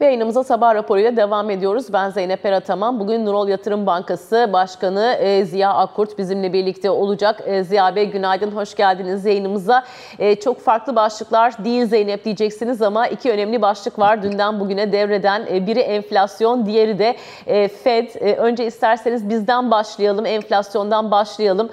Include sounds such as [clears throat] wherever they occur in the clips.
Ve yayınımıza sabah raporuyla devam ediyoruz. Ben Zeynep Erataman. Bugün Nurol Yatırım Bankası Başkanı e, Ziya Akkurt bizimle birlikte olacak. E, Ziya Bey günaydın, hoş geldiniz yayınımıza. E, çok farklı başlıklar değil Zeynep diyeceksiniz ama iki önemli başlık var dünden bugüne devreden. Biri enflasyon, diğeri de FED. Önce isterseniz bizden başlayalım, enflasyondan başlayalım.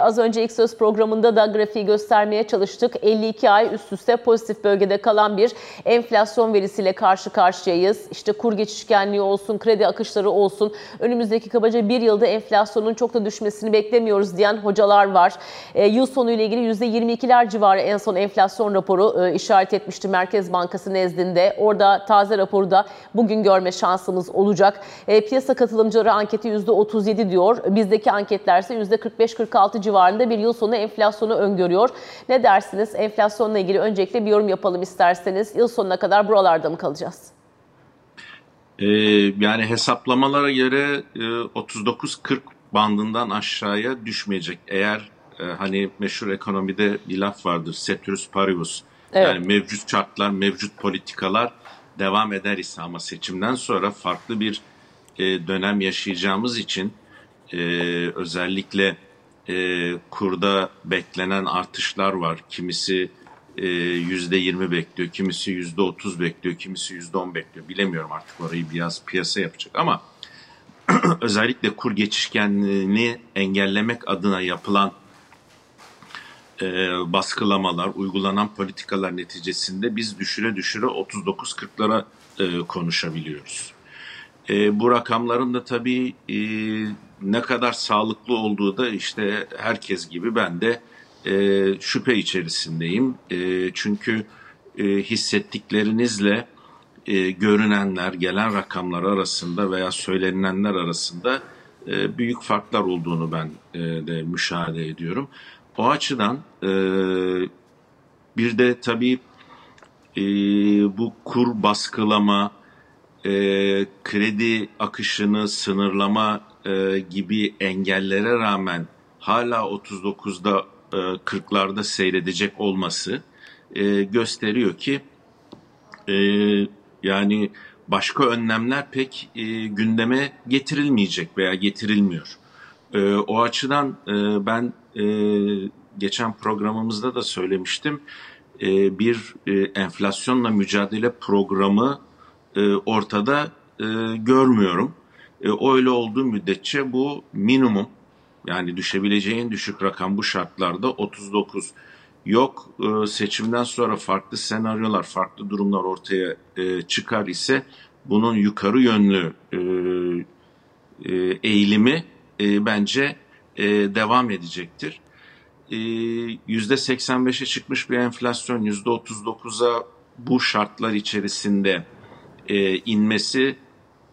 Az önce ilk söz programında da grafiği göstermeye çalıştık. 52 ay üst üste pozitif bölgede kalan bir enflasyon verisiyle karşı karşıya karşıyayız. İşte kur geçişkenliği olsun, kredi akışları olsun. Önümüzdeki kabaca bir yılda enflasyonun çok da düşmesini beklemiyoruz diyen hocalar var. E, yıl sonu ile ilgili %22'ler civarı en son enflasyon raporu e, işaret etmişti Merkez Bankası nezdinde. Orada taze raporu da bugün görme şansımız olacak. E, piyasa katılımcıları anketi %37 diyor. Bizdeki anketler ise %45-46 civarında bir yıl sonu enflasyonu öngörüyor. Ne dersiniz? Enflasyonla ilgili öncelikle bir yorum yapalım isterseniz. Yıl sonuna kadar buralarda mı kalacağız? Ee, yani hesaplamalara göre e, 39-40 bandından aşağıya düşmeyecek. Eğer e, hani meşhur ekonomide bir laf vardır, ceteris paribus. Evet. Yani mevcut şartlar, mevcut politikalar devam eder ise ama seçimden sonra farklı bir e, dönem yaşayacağımız için e, özellikle e, kurda beklenen artışlar var. Kimisi %20 e, bekliyor, kimisi %30 bekliyor, kimisi %10 bekliyor. Bilemiyorum artık orayı biraz piyasa yapacak ama [clears throat] özellikle kur geçişkenliğini engellemek adına yapılan e, baskılamalar, uygulanan politikalar neticesinde biz düşüre düşüre 39-40'lara e, konuşabiliyoruz. E, bu rakamların da tabii e, ne kadar sağlıklı olduğu da işte herkes gibi ben de e, şüphe içerisindeyim. E, çünkü e, hissettiklerinizle e, görünenler, gelen rakamlar arasında veya söylenenler arasında e, büyük farklar olduğunu ben e, de müşahede ediyorum. O açıdan e, bir de tabii e, bu kur baskılama, e, kredi akışını sınırlama e, gibi engellere rağmen hala 39'da 40'larda e, seyredecek olması e, gösteriyor ki e, yani başka önlemler pek gündeme getirilmeyecek veya getirilmiyor. O açıdan ben geçen programımızda da söylemiştim bir enflasyonla mücadele programı ortada görmüyorum. Öyle olduğu müddetçe bu minimum yani düşebileceğin düşük rakam bu şartlarda 39. Yok e, seçimden sonra farklı senaryolar, farklı durumlar ortaya e, çıkar ise bunun yukarı yönlü e, eğilimi bence devam edecektir. %85'e çıkmış bir enflasyon %39'a bu şartlar içerisinde inmesi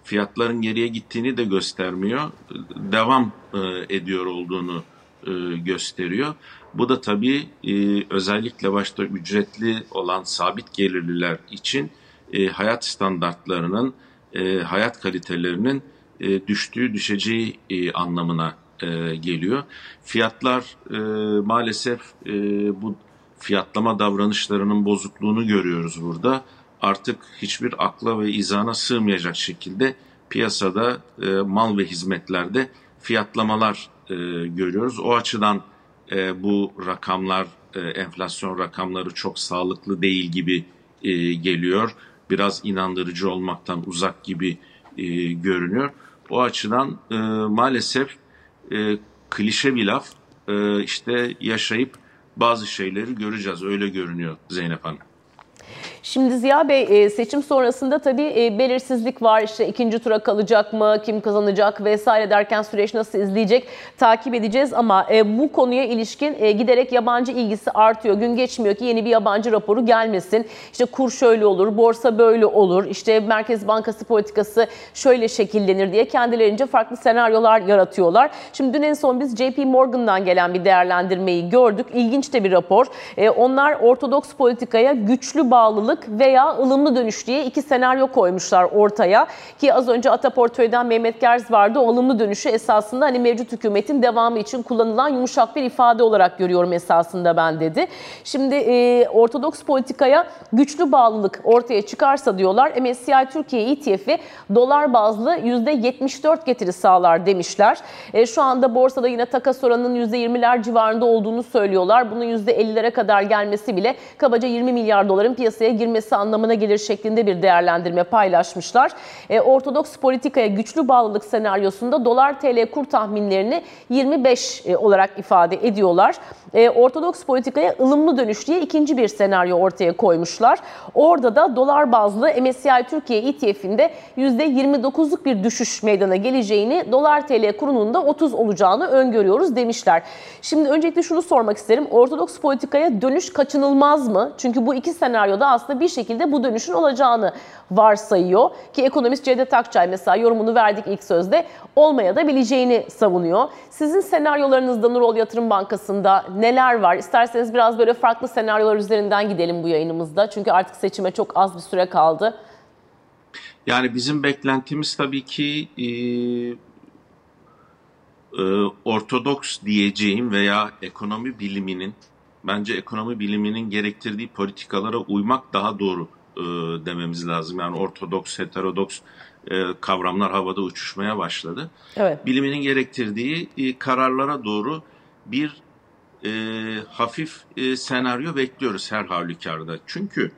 fiyatların geriye gittiğini de göstermiyor. Devam e, ediyor olduğunu e, gösteriyor. Bu da tabii e, özellikle başta ücretli olan sabit gelirliler için hayat standartlarının, hayat kalitelerinin düştüğü, düşeceği anlamına geliyor. Fiyatlar maalesef bu fiyatlama davranışlarının bozukluğunu görüyoruz burada artık hiçbir akla ve izana sığmayacak şekilde piyasada e, mal ve hizmetlerde fiyatlamalar e, görüyoruz. O açıdan e, bu rakamlar, e, enflasyon rakamları çok sağlıklı değil gibi e, geliyor. Biraz inandırıcı olmaktan uzak gibi e, görünüyor. O açıdan e, maalesef e, klişe bir laf e, işte yaşayıp bazı şeyleri göreceğiz. Öyle görünüyor Zeynep Hanım. Şimdi Ziya Bey e, seçim sonrasında tabii e, belirsizlik var. İşte ikinci tura kalacak mı, kim kazanacak vesaire derken süreç nasıl izleyecek takip edeceğiz. Ama e, bu konuya ilişkin giderek yabancı ilgisi artıyor. Gün geçmiyor ki yeni bir yabancı raporu gelmesin. İşte kur şöyle olur, borsa böyle olur, işte Merkez Bankası politikası şöyle şekillenir diye kendilerince farklı senaryolar yaratıyorlar. Şimdi dün en son biz JP Morgan'dan gelen bir değerlendirmeyi gördük. İlginç de bir rapor. Onlar ortodoks politikaya güçlü bağlılık veya ılımlı dönüş diye iki senaryo koymuşlar ortaya. Ki az önce Ata Portföy'den Mehmet Gerz vardı. O ılımlı dönüşü esasında hani mevcut hükümetin devamı için kullanılan yumuşak bir ifade olarak görüyorum esasında ben dedi. Şimdi e, ortodoks politikaya güçlü bağlılık ortaya çıkarsa diyorlar MSCI Türkiye ETF'i dolar bazlı %74 getiri sağlar demişler. E, şu anda borsada yine takas oranının %20'ler civarında olduğunu söylüyorlar. Bunun %50'lere kadar gelmesi bile kabaca 20 milyar doların piyasaya girmesi anlamına gelir şeklinde bir değerlendirme paylaşmışlar. E, ortodoks politikaya güçlü bağlılık senaryosunda dolar TL kur tahminlerini 25 e, olarak ifade ediyorlar. E, ortodoks politikaya ılımlı dönüş diye ikinci bir senaryo ortaya koymuşlar. Orada da dolar bazlı MSCI Türkiye ETF'inde %29'luk bir düşüş meydana geleceğini, dolar TL kurunun da 30 olacağını öngörüyoruz demişler. Şimdi öncelikle şunu sormak isterim. Ortodoks politikaya dönüş kaçınılmaz mı? Çünkü bu iki senaryoda aslında bir şekilde bu dönüşün olacağını varsayıyor. Ki ekonomist Cevdet Akçay mesela yorumunu verdik ilk sözde olmaya da bileceğini savunuyor. Sizin senaryolarınızda Nurol Yatırım Bankası'nda neler var? İsterseniz biraz böyle farklı senaryolar üzerinden gidelim bu yayınımızda. Çünkü artık seçime çok az bir süre kaldı. Yani bizim beklentimiz tabii ki e, e, ortodoks diyeceğim veya ekonomi biliminin bence ekonomi biliminin gerektirdiği politikalara uymak daha doğru e, dememiz lazım. Yani ortodoks, heterodoks e, kavramlar havada uçuşmaya başladı. Evet. Biliminin gerektirdiği e, kararlara doğru bir e, hafif e, senaryo bekliyoruz her halükarda. Çünkü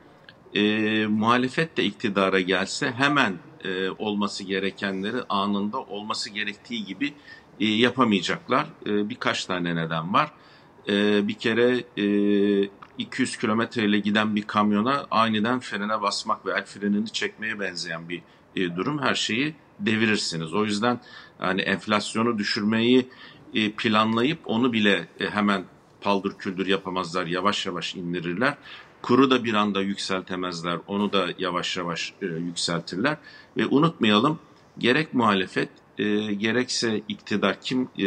e, muhalefet de iktidara gelse hemen e, olması gerekenleri anında olması gerektiği gibi e, yapamayacaklar. E, birkaç tane neden var. E, bir kere e, 200 kilometreyle giden bir kamyona aniden frene basmak ve el frenini çekmeye benzeyen bir e, durum her şeyi devirirsiniz. O yüzden yani enflasyonu düşürmeyi e, planlayıp onu bile e, hemen paldır küldür yapamazlar. Yavaş yavaş indirirler. Kuru da bir anda yükseltemezler. Onu da yavaş yavaş e, yükseltirler. Ve unutmayalım gerek muhalefet e, gerekse iktidar kim e,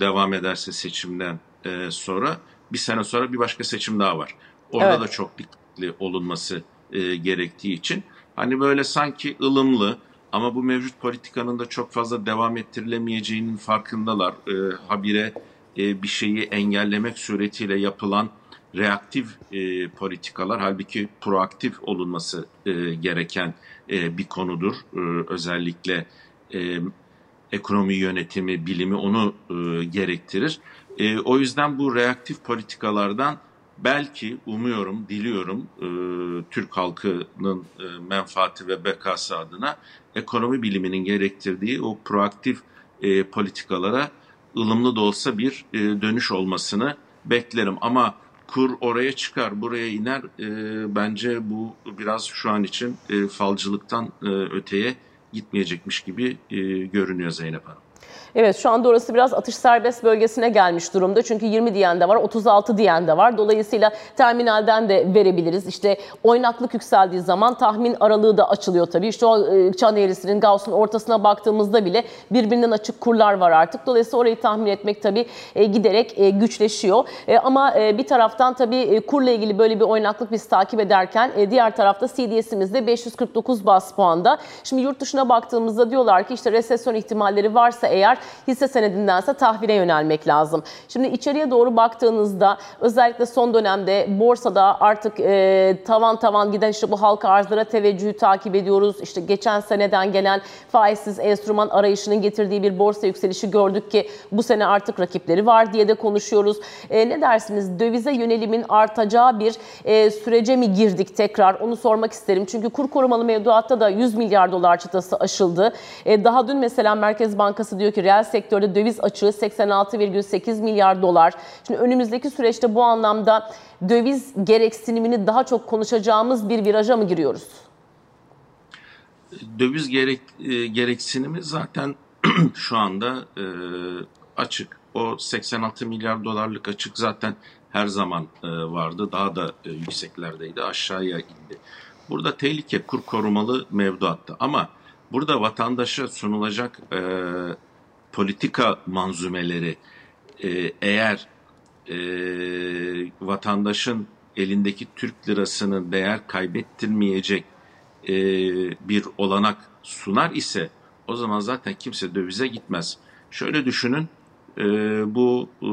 devam ederse seçimden e, sonra bir sene sonra bir başka seçim daha var. Orada evet. da çok dikkatli olunması e, gerektiği için hani böyle sanki ılımlı ama bu mevcut politikanın da çok fazla devam ettirilemeyeceğinin farkındalar. E, habire e, bir şeyi engellemek suretiyle yapılan reaktif e, politikalar halbuki proaktif olunması e, gereken e, bir konudur. E, özellikle e, ekonomi yönetimi, bilimi onu e, gerektirir. E, o yüzden bu reaktif politikalardan belki umuyorum, diliyorum e, Türk halkının e, menfaati ve bekası adına ekonomi biliminin gerektirdiği o proaktif e, politikalara ılımlı da olsa bir e, dönüş olmasını beklerim. Ama kur oraya çıkar, buraya iner. E, bence bu biraz şu an için e, falcılıktan e, öteye gitmeyecekmiş gibi e, görünüyor Zeynep Hanım. Evet şu anda orası biraz atış serbest bölgesine gelmiş durumda. Çünkü 20 diyen de var, 36 diyen de var. Dolayısıyla terminalden de verebiliriz. İşte oynaklık yükseldiği zaman tahmin aralığı da açılıyor tabii. İşte o e, çan eğrisinin Gauss'un ortasına baktığımızda bile birbirinden açık kurlar var artık. Dolayısıyla orayı tahmin etmek tabii e, giderek e, güçleşiyor. Ama bir taraftan tabii kurla ilgili böyle bir oynaklık biz takip ederken diğer tarafta CDS'imizde 549 bas puanda. Şimdi yurt dışına baktığımızda diyorlar ki işte resesyon ihtimalleri varsa eğer hisse senedindense tahvile yönelmek lazım. Şimdi içeriye doğru baktığınızda özellikle son dönemde borsada artık e, tavan tavan giden işte bu halka arzlara teveccühü takip ediyoruz. İşte geçen seneden gelen faizsiz enstrüman arayışının getirdiği bir borsa yükselişi gördük ki bu sene artık rakipleri var diye de konuşuyoruz. E, ne dersiniz? Dövize yönelimin artacağı bir e, sürece mi girdik tekrar? Onu sormak isterim. Çünkü kur korumalı mevduatta da 100 milyar dolar çıtası aşıldı. E, daha dün mesela Merkez Bankası diyor ki reel sektörde döviz açığı 86,8 milyar dolar. Şimdi önümüzdeki süreçte bu anlamda döviz gereksinimini daha çok konuşacağımız bir viraja mı giriyoruz? Döviz gerek, e, gereksinimi zaten [clears throat] şu anda e, açık. O 86 milyar dolarlık açık zaten her zaman e, vardı. Daha da e, yükseklerdeydi. Aşağıya indi. Burada tehlike kur korumalı mevduatta. Ama burada vatandaşa sunulacak e, politika manzumeleri e, eğer e, vatandaşın elindeki Türk lirasının değer kaybettirmeyecek e, bir olanak sunar ise o zaman zaten kimse dövize gitmez. Şöyle düşünün e, bu e,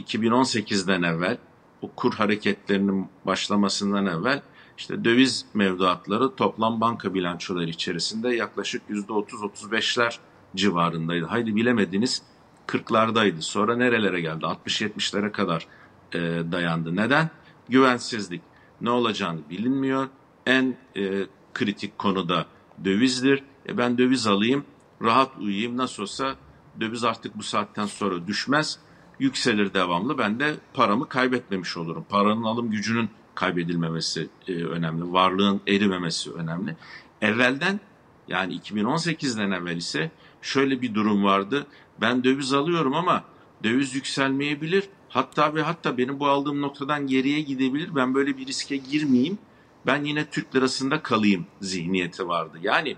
2018'den evvel o kur hareketlerinin başlamasından evvel işte döviz mevduatları toplam banka bilançoları içerisinde yaklaşık %30-35'ler civarındaydı. Haydi bilemediniz 40'lardaydı. Sonra nerelere geldi? 60-70'lere kadar e, dayandı. Neden? Güvensizlik. Ne olacağını bilinmiyor. En e, kritik konuda dövizdir. E ben döviz alayım, rahat uyuyayım. Nasıl olsa döviz artık bu saatten sonra düşmez. Yükselir devamlı. Ben de paramı kaybetmemiş olurum. Paranın alım gücünün kaybedilmemesi e, önemli. Varlığın erimemesi önemli. Evvelden yani 2018'den evvel ise şöyle bir durum vardı. Ben döviz alıyorum ama döviz yükselmeyebilir. Hatta ve hatta benim bu aldığım noktadan geriye gidebilir. Ben böyle bir riske girmeyeyim. Ben yine Türk lirasında kalayım zihniyeti vardı. Yani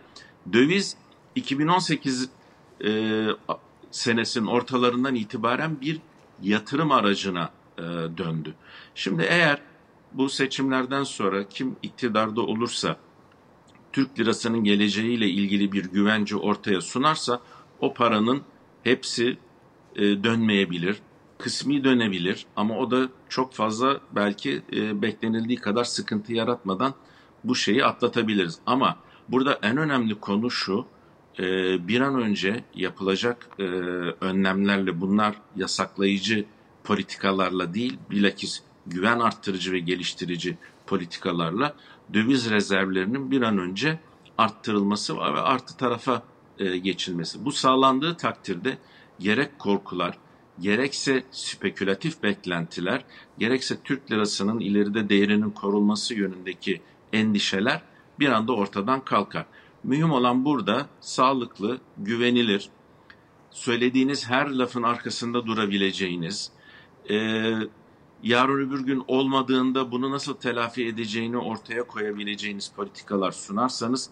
döviz 2018 e, senesinin ortalarından itibaren bir yatırım aracına e, döndü. Şimdi eğer bu seçimlerden sonra kim iktidarda olursa Türk lirasının geleceğiyle ilgili bir güvence ortaya sunarsa o paranın hepsi e, dönmeyebilir, kısmi dönebilir ama o da çok fazla belki e, beklenildiği kadar sıkıntı yaratmadan bu şeyi atlatabiliriz. Ama burada en önemli konu şu, e, bir an önce yapılacak e, önlemlerle bunlar yasaklayıcı politikalarla değil, bilakis güven arttırıcı ve geliştirici politikalarla döviz rezervlerinin bir an önce arttırılması ve artı tarafa e, geçilmesi. Bu sağlandığı takdirde gerek korkular, gerekse spekülatif beklentiler, gerekse Türk lirasının ileride değerinin korunması yönündeki endişeler bir anda ortadan kalkar. Mühim olan burada sağlıklı, güvenilir, söylediğiniz her lafın arkasında durabileceğiniz, e, yarın öbür gün olmadığında bunu nasıl telafi edeceğini ortaya koyabileceğiniz politikalar sunarsanız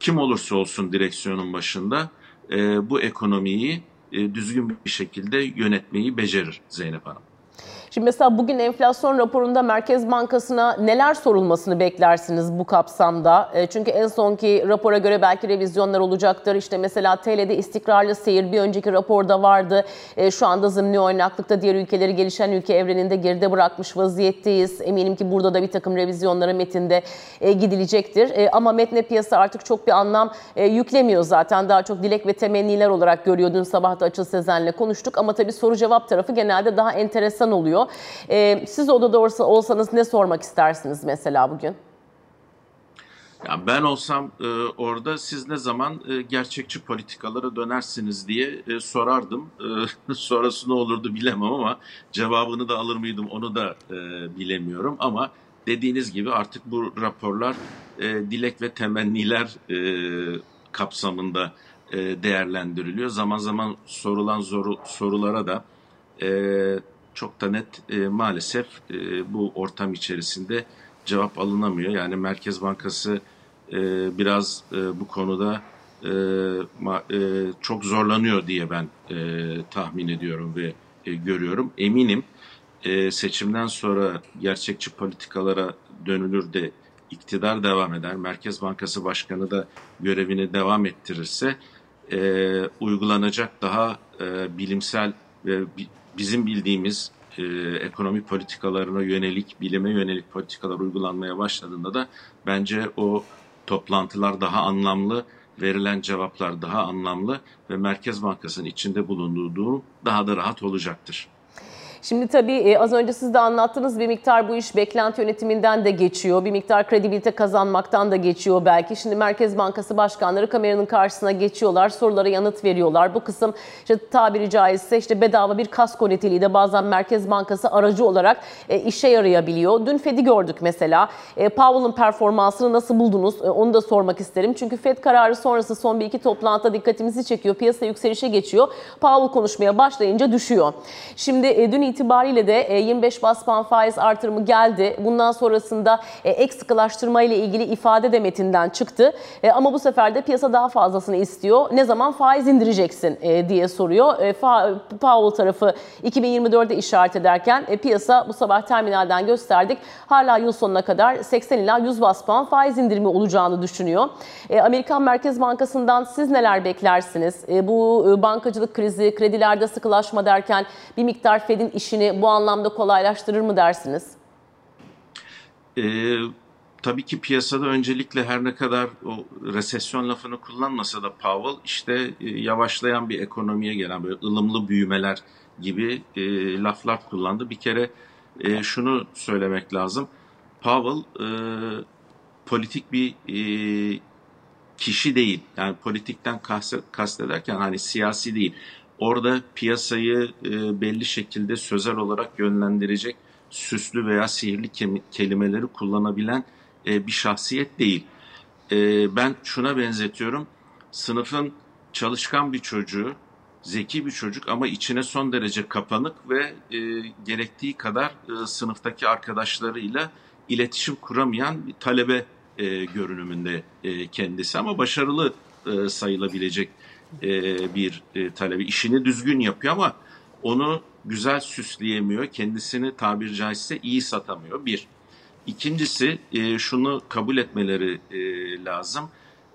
kim olursa olsun direksiyonun başında e, bu ekonomiyi e, düzgün bir şekilde yönetmeyi becerir Zeynep Hanım. Şimdi mesela bugün enflasyon raporunda Merkez Bankası'na neler sorulmasını beklersiniz bu kapsamda? E, çünkü en sonki rapora göre belki revizyonlar olacaktır. İşte mesela TL'de istikrarlı seyir bir önceki raporda vardı. E, şu anda zımni oynaklıkta diğer ülkeleri gelişen ülke evreninde geride bırakmış vaziyetteyiz. Eminim ki burada da bir takım revizyonlara metinde e, gidilecektir. Ama metne piyasa artık çok bir anlam yüklemiyor zaten. Daha çok dilek ve temenniler olarak görüyor. Dün sabah da Açıl Sezen'le konuştuk. Ama tabii soru cevap tarafı genelde daha enteresan oluyor oluyor. E, siz odada olsanız ne sormak istersiniz mesela bugün? Ya ben olsam e, orada siz ne zaman e, gerçekçi politikalara dönersiniz diye e, sorardım. E, [laughs] sonrası ne olurdu bilemem ama cevabını da alır mıydım onu da e, bilemiyorum. Ama dediğiniz gibi artık bu raporlar e, dilek ve temenniler e, kapsamında e, değerlendiriliyor. Zaman zaman sorulan zoru, sorulara da e, çok da net e, maalesef e, bu ortam içerisinde cevap alınamıyor. Yani Merkez Bankası e, biraz e, bu konuda e, ma, e, çok zorlanıyor diye ben e, tahmin ediyorum ve e, görüyorum. Eminim e, seçimden sonra gerçekçi politikalara dönülür de iktidar devam eder, Merkez Bankası Başkanı da görevini devam ettirirse e, uygulanacak daha e, bilimsel ve bizim bildiğimiz e, ekonomi politikalarına yönelik, bilime yönelik politikalar uygulanmaya başladığında da bence o toplantılar daha anlamlı, verilen cevaplar daha anlamlı ve Merkez Bankası'nın içinde bulunduğu durum daha da rahat olacaktır. Şimdi tabii e, az önce siz de anlattınız bir miktar bu iş beklenti yönetiminden de geçiyor. Bir miktar kredibilite kazanmaktan da geçiyor belki. Şimdi Merkez Bankası başkanları kameranın karşısına geçiyorlar. Sorulara yanıt veriyorlar. Bu kısım işte tabiri caizse işte bedava bir kasko niteliği de bazen Merkez Bankası aracı olarak e, işe yarayabiliyor. Dün Fed'i gördük mesela. E, Powell'ın performansını nasıl buldunuz? Onu da sormak isterim. Çünkü Fed kararı sonrası son bir iki toplantıda dikkatimizi çekiyor. Piyasa yükselişe geçiyor. Powell konuşmaya başlayınca düşüyor. Şimdi dün itibariyle de 25 bas puan faiz artırımı geldi. Bundan sonrasında ek sıkılaştırma ile ilgili ifade de metinden çıktı. Ama bu sefer de piyasa daha fazlasını istiyor. Ne zaman faiz indireceksin diye soruyor. Powell tarafı 2024'de işaret ederken piyasa bu sabah terminalden gösterdik. Hala yıl sonuna kadar 80 ila 100 bas puan faiz indirimi olacağını düşünüyor. Amerikan Merkez Bankası'ndan siz neler beklersiniz? Bu bankacılık krizi, kredilerde sıkılaşma derken bir miktar Fed'in işini bu anlamda kolaylaştırır mı dersiniz? Ee, tabii ki piyasada öncelikle her ne kadar o resesyon lafını kullanmasa da Powell işte e, yavaşlayan bir ekonomiye gelen böyle ılımlı büyümeler gibi e, laflar kullandı. Bir kere e, şunu söylemek lazım. Powell e, politik bir e, kişi değil. Yani politikten kastederken hani siyasi değil. Orada piyasayı e, belli şekilde sözel olarak yönlendirecek süslü veya sihirli kelimeleri kullanabilen e, bir şahsiyet değil. E, ben şuna benzetiyorum. Sınıfın çalışkan bir çocuğu, zeki bir çocuk ama içine son derece kapanık ve e, gerektiği kadar e, sınıftaki arkadaşlarıyla iletişim kuramayan bir talebe e, görünümünde e, kendisi ama başarılı e, sayılabilecek e, bir e, talebe. İşini düzgün yapıyor ama onu güzel süsleyemiyor. Kendisini tabir caizse iyi satamıyor. Bir. İkincisi e, şunu kabul etmeleri e, lazım.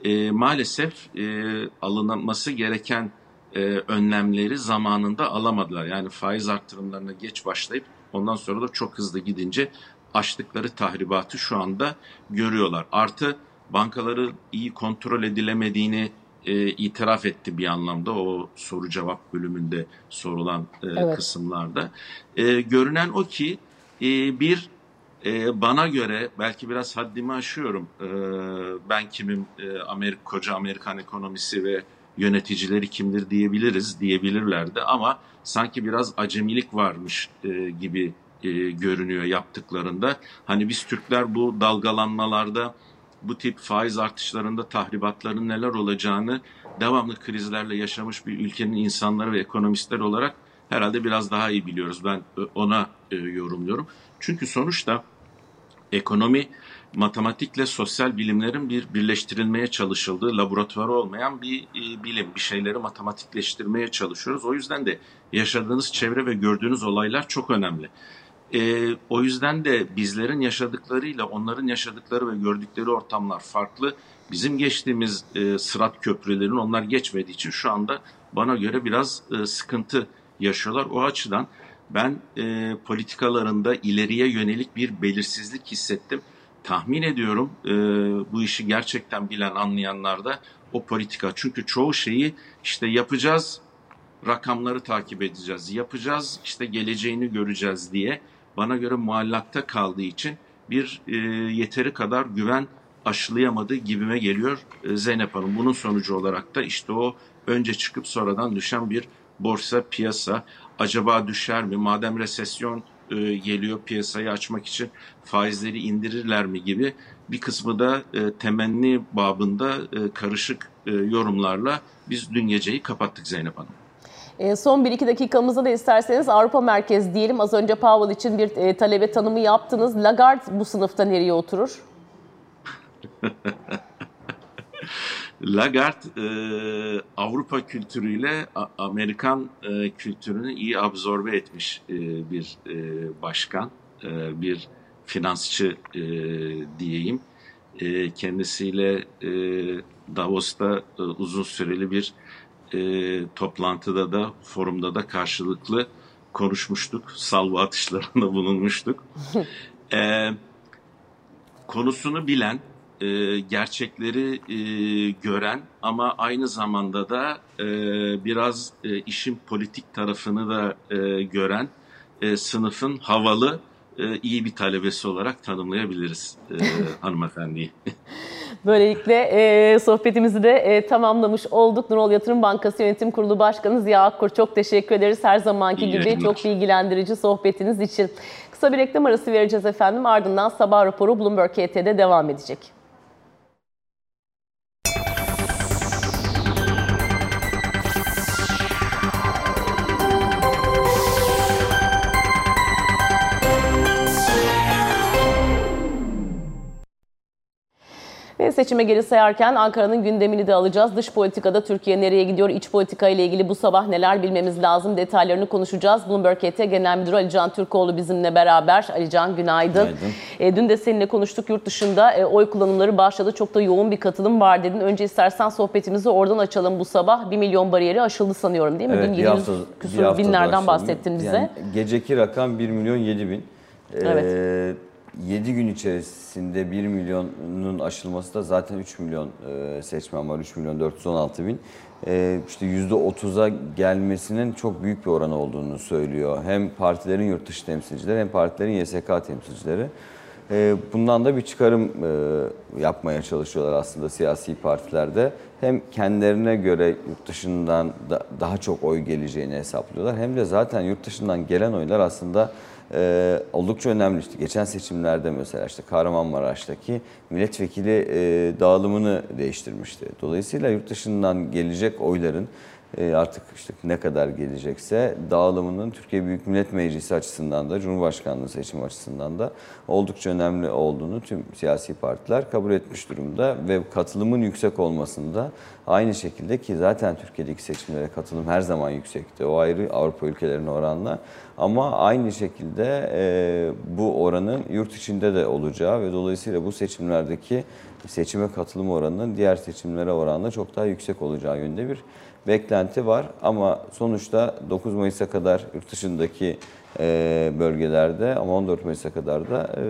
E, maalesef e, alınması gereken e, önlemleri zamanında alamadılar. Yani faiz artırımlarına geç başlayıp ondan sonra da çok hızlı gidince açtıkları tahribatı şu anda görüyorlar. Artı bankaları iyi kontrol edilemediğini e, itiraf etti bir anlamda o soru cevap bölümünde sorulan e, evet. kısımlarda. E, görünen o ki e, bir e, bana göre belki biraz haddimi aşıyorum. E, ben kimim e, Amerika koca Amerikan ekonomisi ve yöneticileri kimdir diyebiliriz diyebilirlerdi ama sanki biraz acemilik varmış e, gibi e, görünüyor yaptıklarında. Hani biz Türkler bu dalgalanmalarda bu tip faiz artışlarında tahribatların neler olacağını devamlı krizlerle yaşamış bir ülkenin insanları ve ekonomistler olarak herhalde biraz daha iyi biliyoruz. Ben e, ona e, yorumluyorum. Çünkü sonuçta ekonomi matematikle sosyal bilimlerin bir birleştirilmeye çalışıldığı laboratuvarı olmayan bir e, bilim. Bir şeyleri matematikleştirmeye çalışıyoruz. O yüzden de yaşadığınız çevre ve gördüğünüz olaylar çok önemli. E, o yüzden de bizlerin yaşadıklarıyla onların yaşadıkları ve gördükleri ortamlar farklı. Bizim geçtiğimiz e, sırat köprülerin onlar geçmediği için şu anda bana göre biraz e, sıkıntı yaşıyorlar. O açıdan ben e, politikalarında ileriye yönelik bir belirsizlik hissettim. Tahmin ediyorum e, bu işi gerçekten bilen anlayanlar da o politika. Çünkü çoğu şeyi işte yapacağız, rakamları takip edeceğiz, yapacağız, işte geleceğini göreceğiz diye bana göre muallakta kaldığı için bir e, yeteri kadar güven aşılayamadığı gibime geliyor e, Zeynep Hanım. Bunun sonucu olarak da işte o önce çıkıp sonradan düşen bir borsa piyasa acaba düşer mi? Madem resesyon e, geliyor piyasayı açmak için faizleri indirirler mi gibi bir kısmı da e, temenni babında e, karışık e, yorumlarla biz dün geceyi kapattık Zeynep Hanım. E, son 1-2 dakikamızda da isterseniz Avrupa merkez diyelim. Az önce Powell için bir e, talebe tanımı yaptınız. Lagarde bu sınıfta nereye oturur? [laughs] Lagarde e, Avrupa kültürüyle Amerikan e, kültürünü iyi absorbe etmiş bir başkan, bir finansçı diyeyim. Kendisiyle Davos'ta uzun süreli bir e, toplantıda da forumda da karşılıklı konuşmuştuk. Salva atışlarında [laughs] bulunmuştuk. e, konusunu bilen, e, gerçekleri e, gören ama aynı zamanda da e, biraz e, işin politik tarafını da e, gören e, sınıfın havalı e, iyi bir talebesi olarak tanımlayabiliriz e, [laughs] hanımefendiyi. Böylelikle e, sohbetimizi de e, tamamlamış olduk. Nurol Yatırım Bankası Yönetim Kurulu Başkanı Ziya Akkur çok teşekkür ederiz her zamanki İyi gibi yayınlar. çok bilgilendirici sohbetiniz için. Kısa bir reklam arası vereceğiz efendim. Ardından sabah raporu Bloomberg KT'de devam edecek. Seçime geri sayarken Ankara'nın gündemini de alacağız. Dış politikada Türkiye nereye gidiyor? İç politika ile ilgili bu sabah neler bilmemiz lazım? Detaylarını konuşacağız. Bloomberg ET Genel Müdürü Alican Türkoğlu bizimle beraber. Alican günaydın. Günaydın. E, dün de seninle konuştuk yurt dışında e, oy kullanımları başladı. Çok da yoğun bir katılım var dedin. Önce istersen sohbetimizi oradan açalım bu sabah. 1 milyon bariyeri aşıldı sanıyorum değil mi? Evet, dün bir 700 hafta, küsur binlerden bahsettin bize. Yani geceki rakam 1 milyon 7 bin. Evet. 7 gün içerisinde 1 milyonun aşılması da zaten 3 milyon e, seçmen var. 3 milyon 416 bin. E, işte %30'a gelmesinin çok büyük bir oran olduğunu söylüyor. Hem partilerin yurt dışı temsilcileri hem partilerin YSK temsilcileri. E, Bundan da bir çıkarım yapmaya çalışıyorlar aslında siyasi partilerde. Hem kendilerine göre yurt dışından da daha çok oy geleceğini hesaplıyorlar. Hem de zaten yurt dışından gelen oylar aslında e, oldukça önemli. İşte geçen seçimlerde mesela işte Kahramanmaraş'taki milletvekili e, dağılımını değiştirmişti. Dolayısıyla yurt dışından gelecek oyların artık işte ne kadar gelecekse dağılımının Türkiye Büyük Millet Meclisi açısından da Cumhurbaşkanlığı seçimi açısından da oldukça önemli olduğunu tüm siyasi partiler kabul etmiş durumda ve katılımın yüksek olmasında aynı şekilde ki zaten Türkiye'deki seçimlere katılım her zaman yüksekti. O ayrı Avrupa ülkelerine oranla ama aynı şekilde e, bu oranın yurt içinde de olacağı ve dolayısıyla bu seçimlerdeki seçime katılım oranının diğer seçimlere oranla çok daha yüksek olacağı yönünde bir beklenti var. Ama sonuçta 9 Mayıs'a kadar yurt dışındaki e, bölgelerde ama 14 Mayıs'a kadar da e,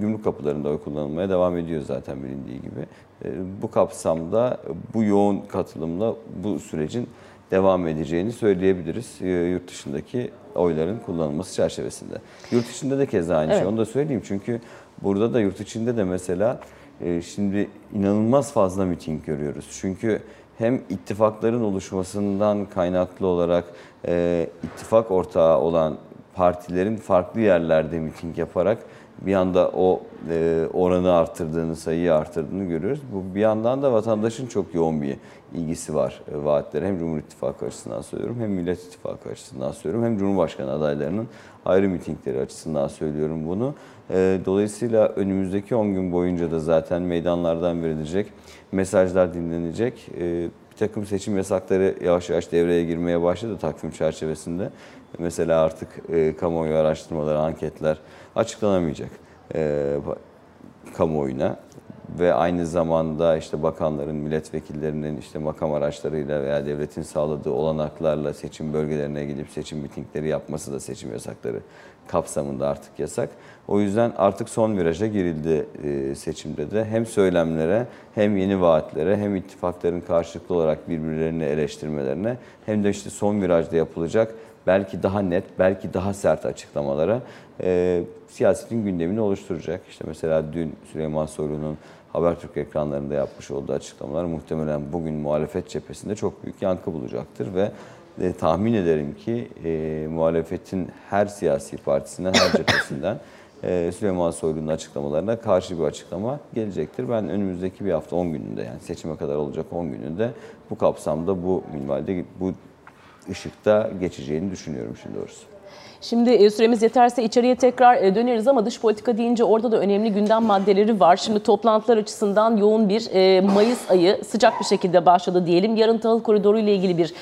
gümrük kapılarında oy kullanılmaya devam ediyor zaten bilindiği gibi. E, bu kapsamda bu yoğun katılımla bu sürecin devam edeceğini söyleyebiliriz e, yurt dışındaki oyların kullanılması çerçevesinde. Yurt içinde de keza aynı Evet. şey. Onu da söyleyeyim çünkü burada da yurt içinde de mesela e, şimdi inanılmaz fazla miting görüyoruz. Çünkü hem ittifakların oluşmasından kaynaklı olarak e, ittifak ortağı olan partilerin farklı yerlerde miting yaparak bir anda o e, oranı arttırdığını, sayıyı arttırdığını görüyoruz. Bu bir yandan da vatandaşın çok yoğun bir ilgisi var e, vaatlere. Hem Cumhur İttifakı açısından söylüyorum, hem Millet İttifakı açısından söylüyorum, hem Cumhurbaşkanı adaylarının ayrı mitingleri açısından söylüyorum bunu. E, dolayısıyla önümüzdeki 10 gün boyunca da zaten meydanlardan verilecek, mesajlar dinlenecek. E, bir takım seçim yasakları yavaş yavaş devreye girmeye başladı takvim çerçevesinde. Mesela artık e, kamuoyu araştırmaları, anketler açıklanamayacak e, kamuoyuna ve aynı zamanda işte bakanların, milletvekillerinin işte makam araçlarıyla veya devletin sağladığı olanaklarla seçim bölgelerine gidip seçim mitingleri yapması da seçim yasakları kapsamında artık yasak. O yüzden artık son viraja girildi e, seçimde de. Hem söylemlere hem yeni vaatlere hem ittifakların karşılıklı olarak birbirlerini eleştirmelerine hem de işte son virajda yapılacak belki daha net, belki daha sert açıklamalara e, siyasetin gündemini oluşturacak. İşte mesela dün Süleyman Soylu'nun Habertürk ekranlarında yapmış olduğu açıklamalar muhtemelen bugün muhalefet cephesinde çok büyük yankı bulacaktır ve e, tahmin ederim ki e, muhalefetin her siyasi partisinden, her cephesinden [laughs] Süleyman Soylu'nun açıklamalarına karşı bir açıklama gelecektir. Ben önümüzdeki bir hafta 10 gününde yani seçime kadar olacak 10 gününde bu kapsamda bu minvalde bu ışıkta geçeceğini düşünüyorum şimdi doğrusu. Şimdi e, süremiz yeterse içeriye tekrar e, döneriz ama dış politika deyince orada da önemli gündem maddeleri var. Şimdi toplantılar açısından yoğun bir e, Mayıs ayı sıcak bir şekilde başladı diyelim. Yarın tahıl koridoru ile ilgili bir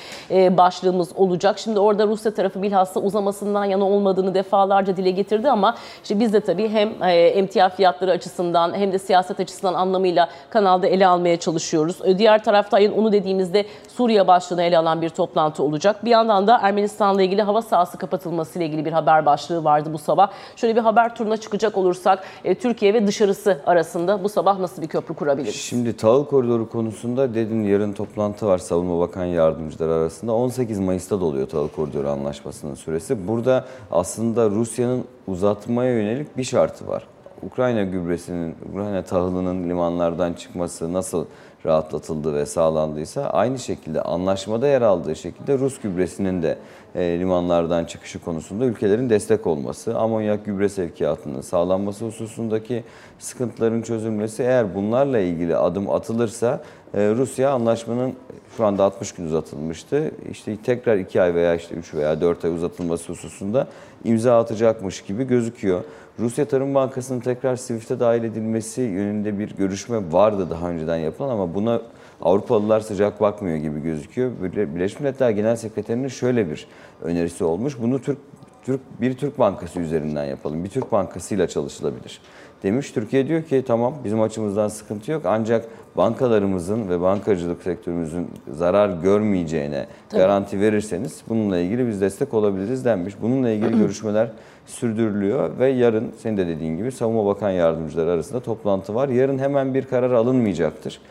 başlığımız olacak. Şimdi orada Rusya tarafı bilhassa uzamasından yana olmadığını defalarca dile getirdi ama işte biz de tabii hem emtia fiyatları açısından hem de siyaset açısından anlamıyla kanalda ele almaya çalışıyoruz. Diğer tarafta ayın onu dediğimizde Suriye başlığını ele alan bir toplantı olacak. Bir yandan da Ermenistan'la ilgili hava sahası kapatılması ile ilgili bir haber başlığı vardı bu sabah. Şöyle bir haber turuna çıkacak olursak e, Türkiye ve dışarısı arasında bu sabah nasıl bir köprü kurabiliriz? Şimdi tahıl koridoru konusunda dedin yarın toplantı var Savunma Bakan Yardımcıları arasında. 18 Mayıs'ta doluyor tahıl koridoru anlaşmasının süresi. Burada aslında Rusya'nın uzatmaya yönelik bir şartı var. Ukrayna gübresinin, Ukrayna tahılının limanlardan çıkması nasıl rahatlatıldı ve sağlandıysa aynı şekilde anlaşmada yer aldığı şekilde Rus gübresinin de limanlardan çıkışı konusunda ülkelerin destek olması, amonyak gübre sevkiyatının sağlanması hususundaki sıkıntıların çözülmesi eğer bunlarla ilgili adım atılırsa e, Rusya anlaşmanın Şu anda 60 gün uzatılmıştı. İşte tekrar 2 ay veya işte 3 veya 4 ay uzatılması hususunda imza atacakmış gibi gözüküyor. Rusya Tarım Bankası'nın tekrar SWIFT'e dahil edilmesi yönünde bir görüşme vardı daha önceden yapılan ama buna Avrupalılar sıcak bakmıyor gibi gözüküyor. Birleşmiş Milletler Genel Sekreterinin şöyle bir önerisi olmuş. Bunu Türk Türk bir Türk bankası üzerinden yapalım. Bir Türk bankasıyla çalışılabilir. Demiş Türkiye diyor ki tamam bizim açımızdan sıkıntı yok ancak bankalarımızın ve bankacılık sektörümüzün zarar görmeyeceğine Tabii. garanti verirseniz bununla ilgili biz destek olabiliriz denmiş. Bununla ilgili [clears throat] görüşmeler sürdürülüyor ve yarın senin de dediğin gibi Savunma Bakan Yardımcıları arasında toplantı var. Yarın hemen bir karar alınmayacaktır.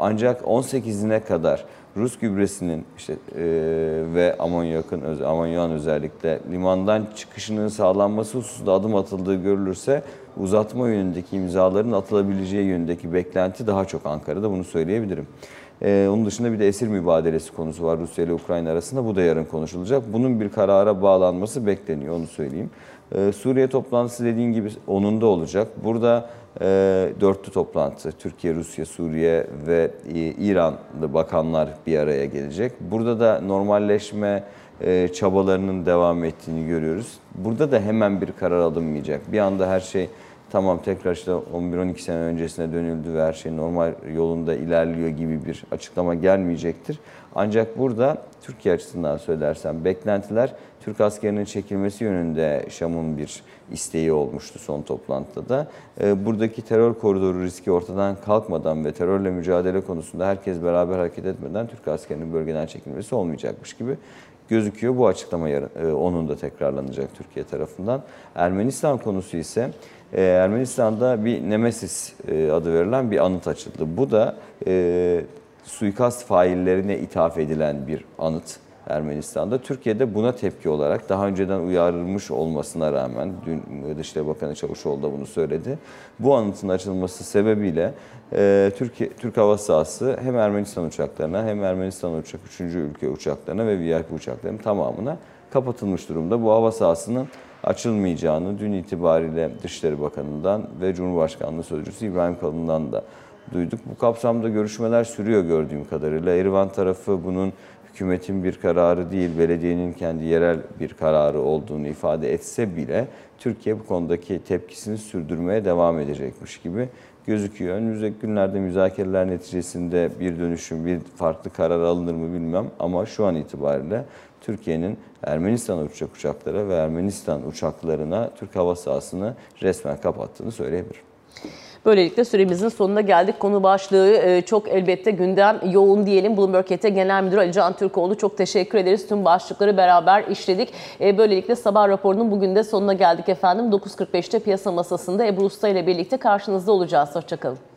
Ancak 18'ine kadar Rus gübresinin işte e, ve amonyakın amonyan özellikle limandan çıkışının sağlanması hususunda adım atıldığı görülürse uzatma yönündeki imzaların atılabileceği yönündeki beklenti daha çok Ankara'da bunu söyleyebilirim. Ee, onun dışında bir de esir mübadelesi konusu var Rusya ile Ukrayna arasında. Bu da yarın konuşulacak. Bunun bir karara bağlanması bekleniyor onu söyleyeyim. Ee, Suriye toplantısı dediğin gibi onun da olacak. Burada dörtlü toplantı Türkiye, Rusya, Suriye ve e, İranlı bakanlar bir araya gelecek. Burada da normalleşme e, çabalarının devam ettiğini görüyoruz. Burada da hemen bir karar alınmayacak. Bir anda her şey tamam tekrar işte 11-12 sene öncesine dönüldü ve her şey normal yolunda ilerliyor gibi bir açıklama gelmeyecektir. Ancak burada Türkiye açısından söylersem beklentiler Türk askerinin çekilmesi yönünde Şam'ın bir isteği olmuştu son toplantıda da. Ee, buradaki terör koridoru riski ortadan kalkmadan ve terörle mücadele konusunda herkes beraber hareket etmeden Türk askerinin bölgeden çekilmesi olmayacakmış gibi gözüküyor. Bu açıklama yarın, e, onun da tekrarlanacak Türkiye tarafından. Ermenistan konusu ise e, Ermenistan'da bir Nemesis e, adı verilen bir anıt açıldı. Bu da suikast faillerine ithaf edilen bir anıt. Ermenistan'da. Türkiye'de buna tepki olarak daha önceden uyarılmış olmasına rağmen dün Dışişleri Bakanı Çavuşoğlu da bunu söyledi. Bu anıtın açılması sebebiyle e, Türkiye, Türk Hava Sahası hem Ermenistan uçaklarına hem Ermenistan uçak 3. ülke uçaklarına ve VIP uçaklarının tamamına kapatılmış durumda. Bu hava sahasının açılmayacağını dün itibariyle Dışişleri Bakanı'ndan ve Cumhurbaşkanlığı Sözcüsü İbrahim Kalın'dan da duyduk. Bu kapsamda görüşmeler sürüyor gördüğüm kadarıyla. Erivan tarafı bunun hükümetin bir kararı değil, belediyenin kendi yerel bir kararı olduğunu ifade etse bile Türkiye bu konudaki tepkisini sürdürmeye devam edecekmiş gibi gözüküyor. Önümüzdeki günlerde müzakereler neticesinde bir dönüşüm, bir farklı karar alınır mı bilmem ama şu an itibariyle Türkiye'nin Ermenistan uçak uçakları ve Ermenistan uçaklarına Türk hava sahasını resmen kapattığını söyleyebilirim. Böylelikle süremizin sonuna geldik. Konu başlığı e, çok elbette gündem yoğun diyelim. Bloomberg ET Genel Müdürü Ali Can Türkoğlu çok teşekkür ederiz. Tüm başlıkları beraber işledik. E, böylelikle sabah raporunun bugün de sonuna geldik efendim. 9.45'te piyasa masasında Ebru Usta ile birlikte karşınızda olacağız. Hoşçakalın.